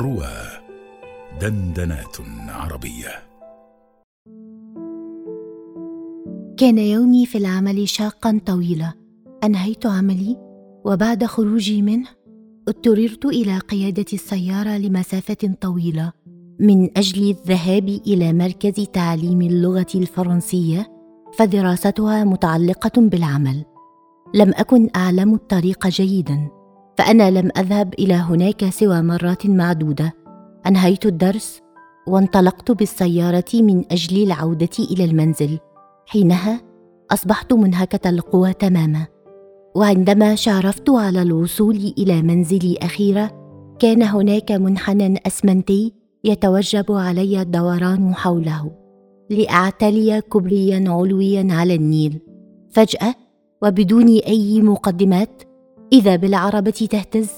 روى دندنات عربية. كان يومي في العمل شاقا طويلا. أنهيت عملي وبعد خروجي منه اضطررت إلى قيادة السيارة لمسافة طويلة. من أجل الذهاب إلى مركز تعليم اللغة الفرنسية فدراستها متعلقة بالعمل. لم أكن أعلم الطريق جيدا. فأنا لم أذهب إلى هناك سوى مرات معدودة. أنهيت الدرس وانطلقت بالسيارة من أجل العودة إلى المنزل. حينها أصبحت منهكة القوى تماما. وعندما شارفت على الوصول إلى منزلي أخيرا كان هناك منحنى أسمنتي يتوجب علي الدوران حوله لأعتلي كبريا علويا على النيل. فجأة وبدون أي مقدمات إذا بالعربة تهتز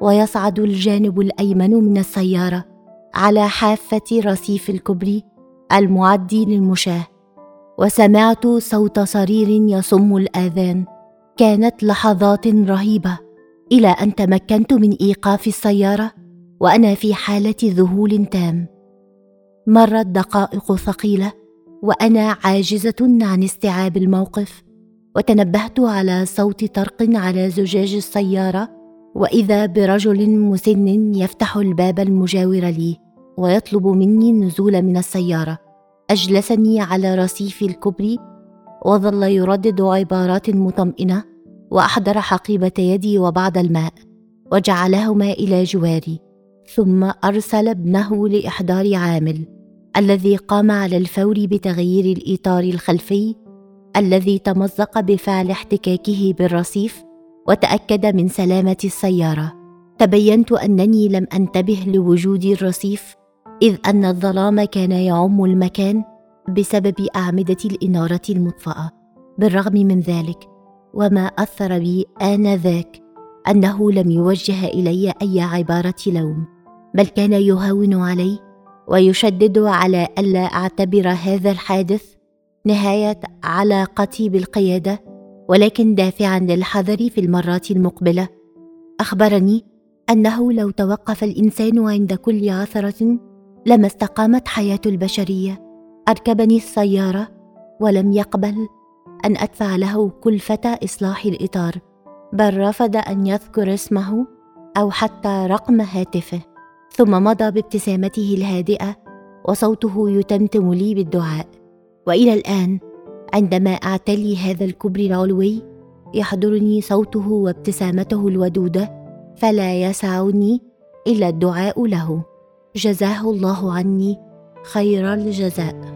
ويصعد الجانب الأيمن من السيارة على حافة رصيف الكبري المعد للمشاة. وسمعت صوت صرير يصم الآذان. كانت لحظات رهيبة إلى أن تمكنت من إيقاف السيارة وأنا في حالة ذهول تام. مرت دقائق ثقيلة وأنا عاجزة عن استيعاب الموقف. وتنبهت على صوت طرق على زجاج السيارة وإذا برجل مسن يفتح الباب المجاور لي ويطلب مني النزول من السيارة. أجلسني على رصيف الكبري وظل يردد عبارات مطمئنة وأحضر حقيبة يدي وبعض الماء وجعلهما إلى جواري. ثم أرسل ابنه لإحضار عامل الذي قام على الفور بتغيير الإطار الخلفي الذي تمزق بفعل احتكاكه بالرصيف وتأكد من سلامة السيارة. تبينت أنني لم أنتبه لوجود الرصيف إذ أن الظلام كان يعم المكان بسبب أعمدة الإنارة المطفأة. بالرغم من ذلك وما أثر بي آنذاك أنه لم يوجه إلي أي عبارة لوم بل كان يهون علي ويشدد على ألا أعتبر هذا الحادث نهاية علاقتي بالقيادة ولكن دافعا للحذر في المرات المقبلة. أخبرني أنه لو توقف الإنسان عند كل عثرة لما استقامت حياة البشرية. أركبني السيارة ولم يقبل أن أدفع له كلفة إصلاح الإطار. بل رفض أن يذكر اسمه أو حتى رقم هاتفه. ثم مضى بابتسامته الهادئة وصوته يتمتم لي بالدعاء. وإلى الآن عندما أعتلي هذا الكبر العلوي يحضرني صوته وابتسامته الودودة فلا يسعني إلا الدعاء له. جزاه الله عني خير الجزاء.